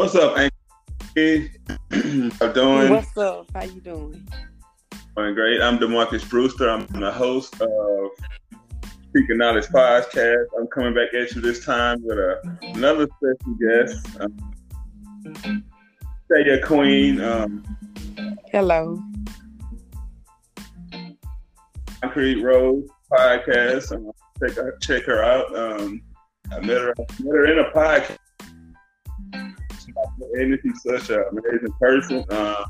What's up, Andy? How doing? What's up? How you doing? Doing great. I'm Demarcus Brewster. I'm the host of Seeking Knowledge Podcast. I'm coming back at you this time with a, another special guest. Um, Shay A Queen. Um, Hello. Concrete Rose Podcast. Um, check, her, check her out. Um, I met her, met her in a podcast. And she's such an amazing person. Uh,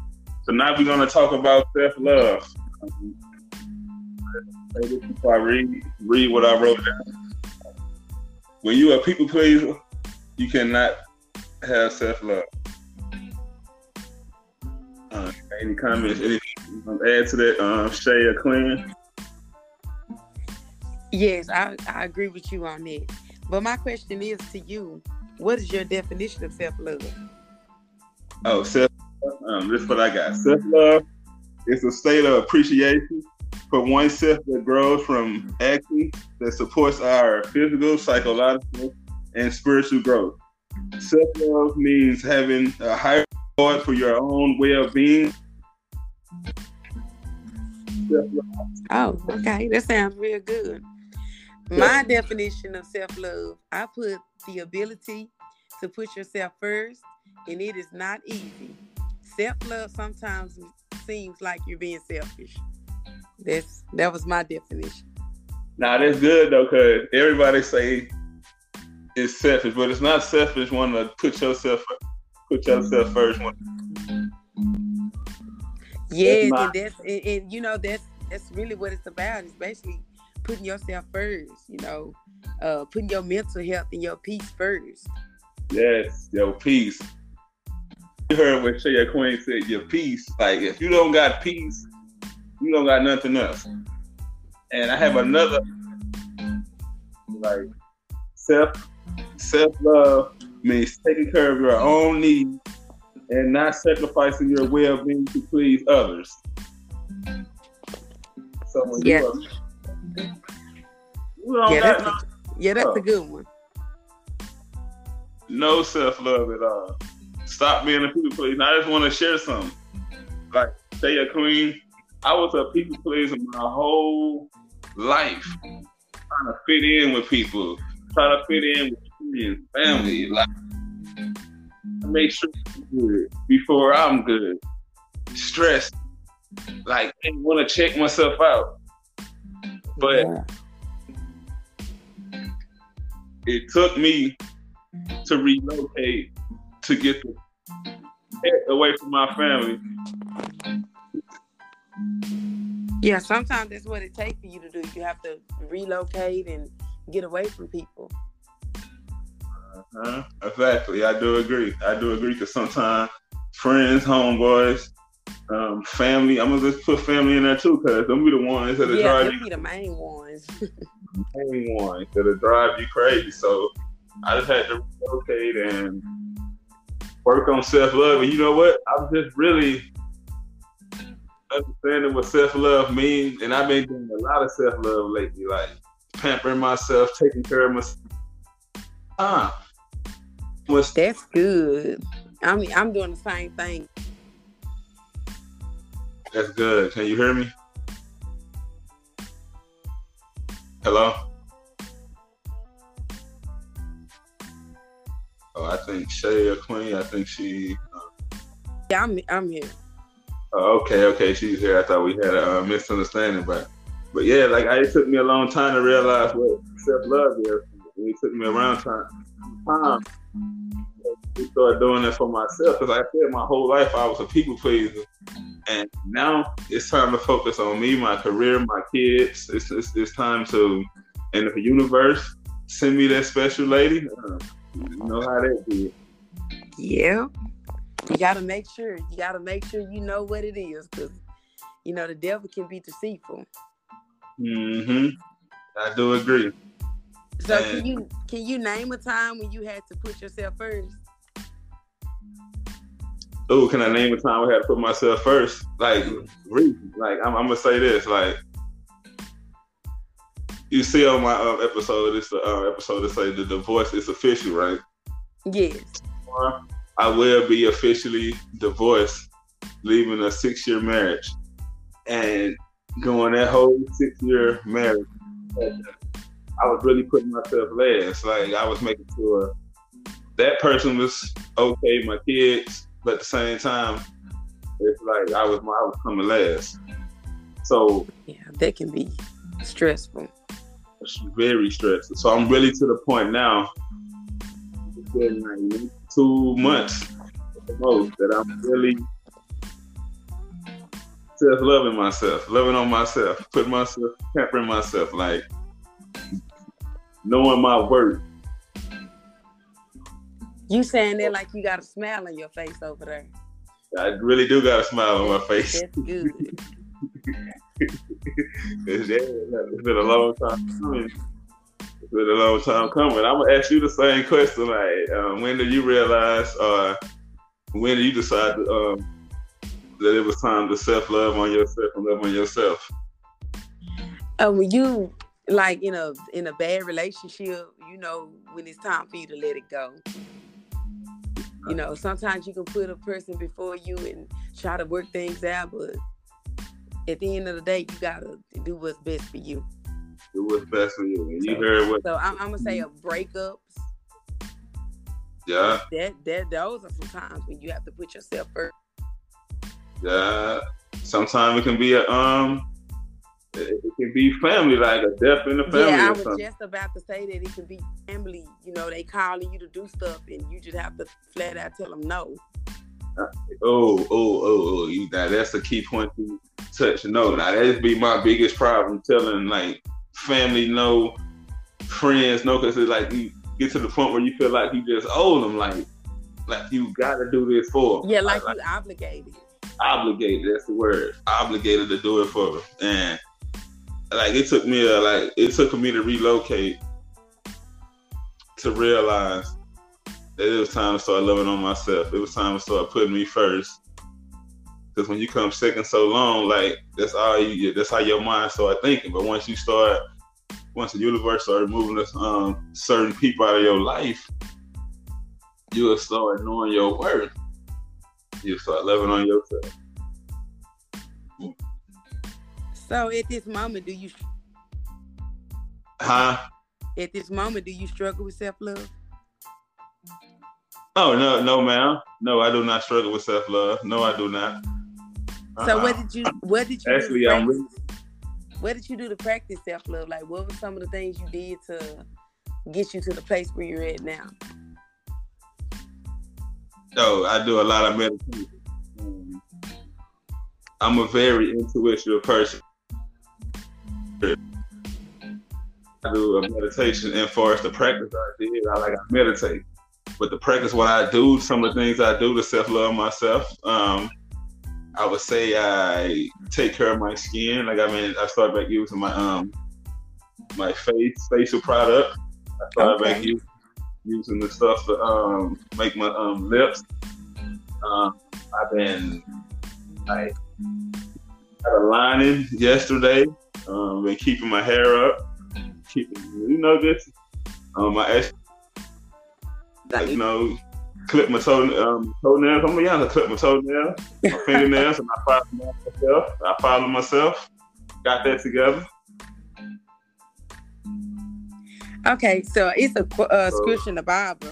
tonight we're going to talk about self love. Um, before I read, read what I wrote down. When you are people pleaser, you cannot have self love. Uh, any comments? Anything to add to that, um, Shay A Queen? Yes, I, I agree with you on that. But my question is to you: What is your definition of self love? Oh, self. Um, this is what I got. Self love is a state of appreciation for oneself that grows from actions that supports our physical, psychological, and spiritual growth. Self love means having a higher regard for your own well being. Oh, okay. That sounds real good. My definition of self love, I put the ability to put yourself first, and it is not easy. Self love sometimes seems like you're being selfish. That's that was my definition. Now that's good though, cause everybody say it's selfish, but it's not selfish. Want to put yourself put yourself first. Yeah, that's and that's and, and you know that's that's really what it's about. It's basically putting yourself first, you know, uh, putting your mental health and your peace first. Yes, your peace. You heard what Shay A Queen said, your peace. Like if you don't got peace, you don't got nothing else. And I have another like self self love means taking care of your own needs and not sacrificing your well being to please others. So when yeah. you are yeah, that's a, yeah, that's a good one. No self love at all. Stop being a people pleaser. I just want to share something. Like, Shay A Queen. I was a people pleaser my whole life, trying to fit in with people, trying to fit in with friends, family. Mm-hmm. Like, make sure I'm good before I'm good. Stressed, like, I want to check myself out, but. Yeah it took me to relocate to get the away from my family. Yeah, sometimes that's what it takes for you to do. You have to relocate and get away from people. Uh-huh. Exactly. I do agree. I do agree because sometimes friends, homeboys, um, family. I'm gonna just put family in there too, cause them be the ones that are yeah, driving. Yeah, be the main ones. main ones that'll drive you crazy. So I just had to relocate and work on self love. And you know what? I'm just really understanding what self love means. And I've been doing a lot of self love lately, like pampering myself, taking care of myself. Ah, What's that's good. I mean, I'm doing the same thing. That's good. Can you hear me? Hello? Oh, I think Shay A Queen. I think she. Uh... Yeah, I'm. I'm here. Oh, okay, okay, she's here. I thought we had a uh, misunderstanding, but but yeah, like I, it took me a long time to realize what self love is. It took me around time time to start doing it for myself because I said my whole life I was a people pleaser, and now it's time to focus on me, my career, my kids. It's, it's, it's time to, and the universe send me that special lady, uh, you know how that is. Yeah. You got to make sure. You got to make sure you know what it is because, you know, the devil can be deceitful. Mm-hmm. I do agree. So and, can you can you name a time when you had to put yourself first? oh, can I name a time I had to put myself first? Like, like I'm, I'm gonna say this, like. You see on my uh, episode, it's the uh, episode that say the divorce is official, right? Yes. I will be officially divorced, leaving a six year marriage, and going that whole six year marriage. I was really putting myself last. Like I was making sure that person was okay, my kids, but at the same time, it's like I was I was coming last. So yeah, that can be stressful. Very stressed. So I'm really to the point now. It's been like two months the most that I'm really self loving myself, loving on myself, putting myself, pampering myself, like knowing my worth. You saying that like you got a smile on your face over there. I really do got a smile on my face. That's good. it's, it's been a long time coming. It's been a long time coming. I'm gonna ask you the same question. Like, um, when did you realize, or uh, when did you decide to, um, that it was time to self love on yourself and love on yourself? Um, you like in a in a bad relationship, you know when it's time for you to let it go. You know, sometimes you can put a person before you and try to work things out, but at the end of the day, you gotta do what's best for you. Do what's best for you. And you so, heard what? So I'm, I'm, gonna say a breakups. Yeah. That that those are some times when you have to put yourself first. Yeah. Sometimes it can be a um it can be family, like a death in the family. Yeah, I was something. just about to say that it can be family. You know, they calling you to do stuff, and you just have to flat out tell them no. Oh, oh, oh, oh! You, now that's the key point to touch. No, now that'd be my biggest problem. Telling like family no, friends no, because it's like you get to the point where you feel like you just owe them, like like you got to do this for. Them. Yeah, like, like you obligated. Obligated. That's the word. Obligated to do it for them, and like it took me a like it took me to relocate to realize it was time to start loving on myself. It was time to start putting me first. Because when you come second so long, like that's all you that's how your mind start thinking. But once you start once the universe started moving um, certain people out of your life, you will start knowing your worth. You start loving on yourself. So at this moment, do you? Huh? At this moment, do you struggle with self love? Oh no, no, ma'am. No, I do not struggle with self love. No, I do not. Uh-uh. So what did you? What did you? Actually, I'm. Really... What did you do to practice self love? Like, what were some of the things you did to get you to the place where you're at now? Oh, I do a lot of meditation. I'm a very intuitive person. I do a meditation, and far as the practice I did, I like I meditate. But the practice, what I do, some of the things I do to self love myself, um, I would say I take care of my skin. Like I mean, I started back using my um my face facial product. I started okay. back using, using the stuff to um make my um lips. Um, I've been like had a lining yesterday. Um, been keeping my hair up, keeping you know this. Um, my like, you know, clip my toe, um, toenails. I'm young to clip my toenails, my fingernails, and I follow myself. I follow myself. Got that together. Okay, so it's a uh, scripture in the Bible,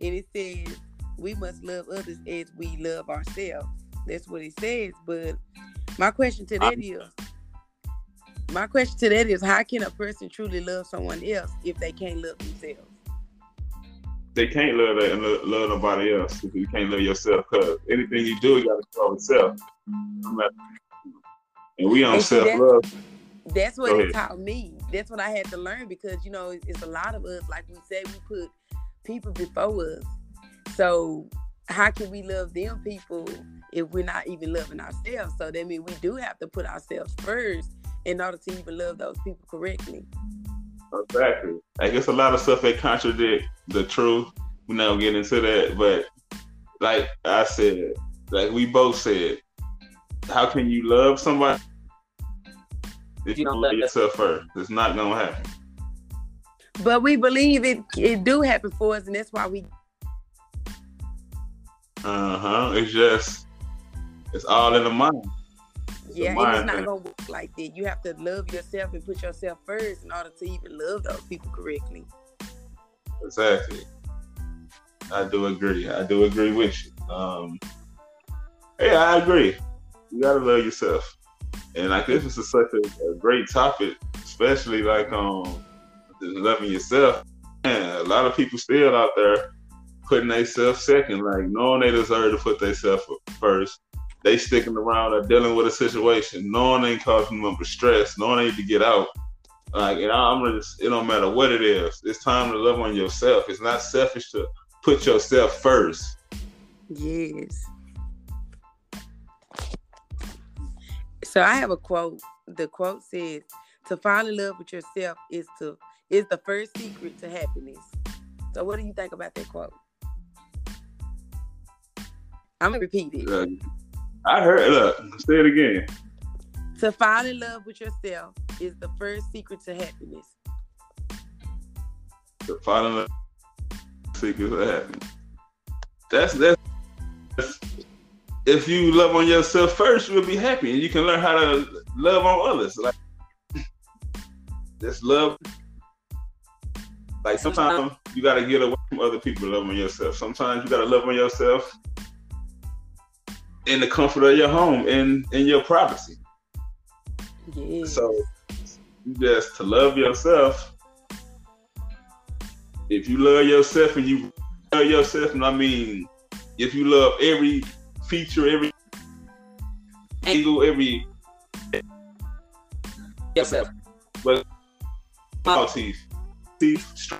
and it says we must love others as we love ourselves. That's what it says. But my question to that is, my question to that is, how can a person truly love someone else if they can't love themselves? They can't love that and love, nobody else if you can't love yourself. Because anything you do, you got to love yourself. And we on self love. That's what it taught me. That's what I had to learn because you know it's a lot of us. Like we said, we put people before us. So how can we love them people if we're not even loving ourselves? So that means we do have to put ourselves first in order to even love those people correctly. Exactly. I guess a lot of stuff that contradict the truth. We're not gonna get into that, but like I said, like we both said, how can you love somebody if you don't love yourself first? It's not gonna happen. But we believe it it do happen for us, and that's why we Uh huh. It's just it's all in the mind. Yeah, it's not gonna work like that. You have to love yourself and put yourself first in order to even love those people correctly. Exactly. I do agree. I do agree with you. Um, yeah, I agree. You gotta love yourself, and like this is a, such a, a, great topic, especially like um loving yourself. Man, a lot of people still out there putting themselves second, like knowing they deserve to put themselves first. They sticking around or dealing with a situation, knowing they causing them stress, knowing they need to get out. Like, and I'm just, it don't matter what it is. It's time to love on yourself. It's not selfish to put yourself first. Yes. So I have a quote. The quote says, "To fall in love with yourself is to is the first secret to happiness." So what do you think about that quote? I'm gonna repeat it. Uh, I heard. Look, say it again. To fall in love with yourself is the first secret to happiness. To fall in love, secret to happiness. That's that's. that's if you love on yourself first, you'll be happy, and you can learn how to love on others. Like this love. Like sometimes you gotta get away from other people to love on yourself. Sometimes you gotta love on yourself in the comfort of your home and in your privacy. Yeah. So just to love yourself. If you love yourself and you love yourself, and I mean, if you love every feature, every angle, every yourself, but all teeth, teeth,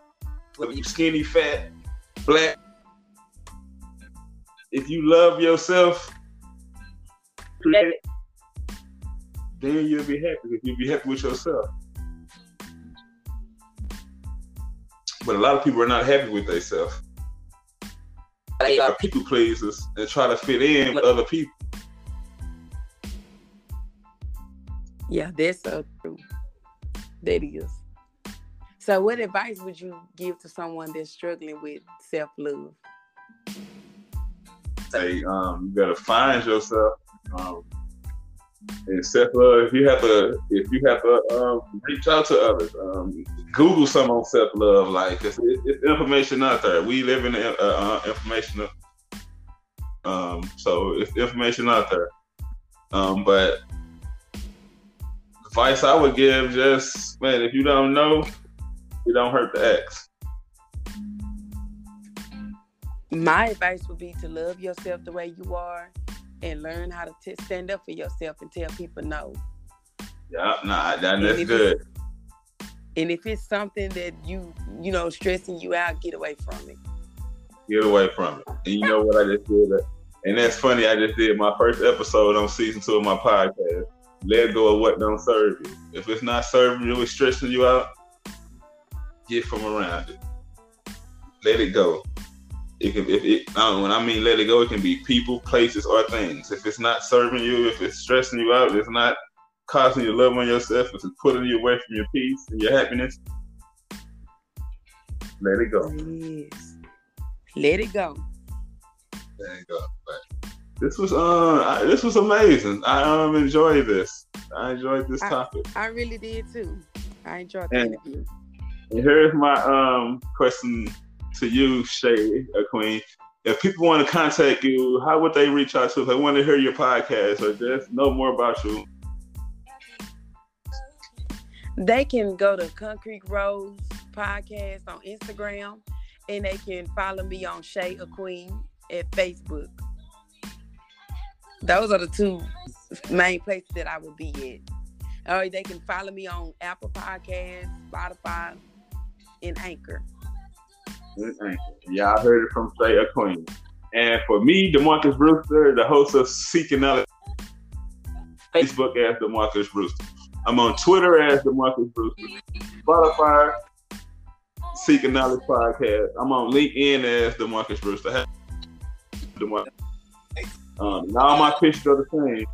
whether you skinny, fat, black. If you love yourself, then you'll be happy because you'll be happy with yourself. But a lot of people are not happy with themselves. They are people pleasers and try to fit in with other people. Yeah, that's so true. That is. So, what advice would you give to someone that's struggling with self love? Say, um, you gotta find yourself um, and self love. If you have to, if you have to um, reach out to others, um, Google some on self love. Like it's, it's, information out there. We live in uh, uh, information. Um, so it's information out there. Um, but advice I would give, just man, if you don't know, it don't hurt to ask. My advice would be to love yourself the way you are and learn how to t- stand up for yourself and tell people no. Yeah, nah, that, that's good. And if it's something that you, you know, stressing you out, get away from it. Get away from it. And you know what I just did? And that's funny. I just did my first episode on season two of my podcast. Let go of what don't serve you. If it's not serving you, it's stressing you out, get from around it. Let it go. It can, if it, I when I mean let it go, it can be people, places, or things. If it's not serving you, if it's stressing you out, if it's not causing you love on yourself, if it's putting you away from your peace and your happiness, let it go. Yes. Let it go. Let it go. But this was uh, this was amazing. I um enjoyed this. I enjoyed this topic. I really did too. I enjoyed the and, interview. And here's my um question to you, Shay, a queen. If people want to contact you, how would they reach out to? If they want to hear your podcast or just know more about you, they can go to Concrete Rose Podcast on Instagram, and they can follow me on Shay a Queen at Facebook. Those are the two main places that I would be at. Or they can follow me on Apple Podcasts, Spotify, and Anchor. Y'all heard it from Shay a Queen. And for me, Demarcus Brewster, the host of Seeking Knowledge, Facebook as Demarcus Brewster. I'm on Twitter as Demarcus Brewster, Spotify, Seeking Knowledge Podcast. I'm on LinkedIn as Demarcus Brewster. DeMarcus. Um, now all my pictures are the same.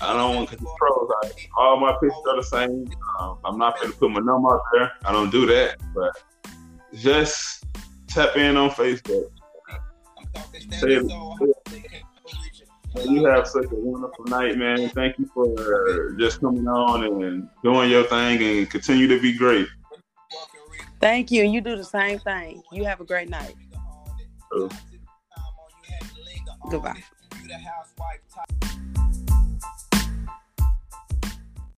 I don't want to control. All my pictures are the same. Um, I'm not going to put my number out there. I don't do that. But just tap in on Facebook. You have such a wonderful night, man. Thank you for just coming on and doing your thing and continue to be great. Thank you. And you do the same thing. You have a great night. Oh. Goodbye.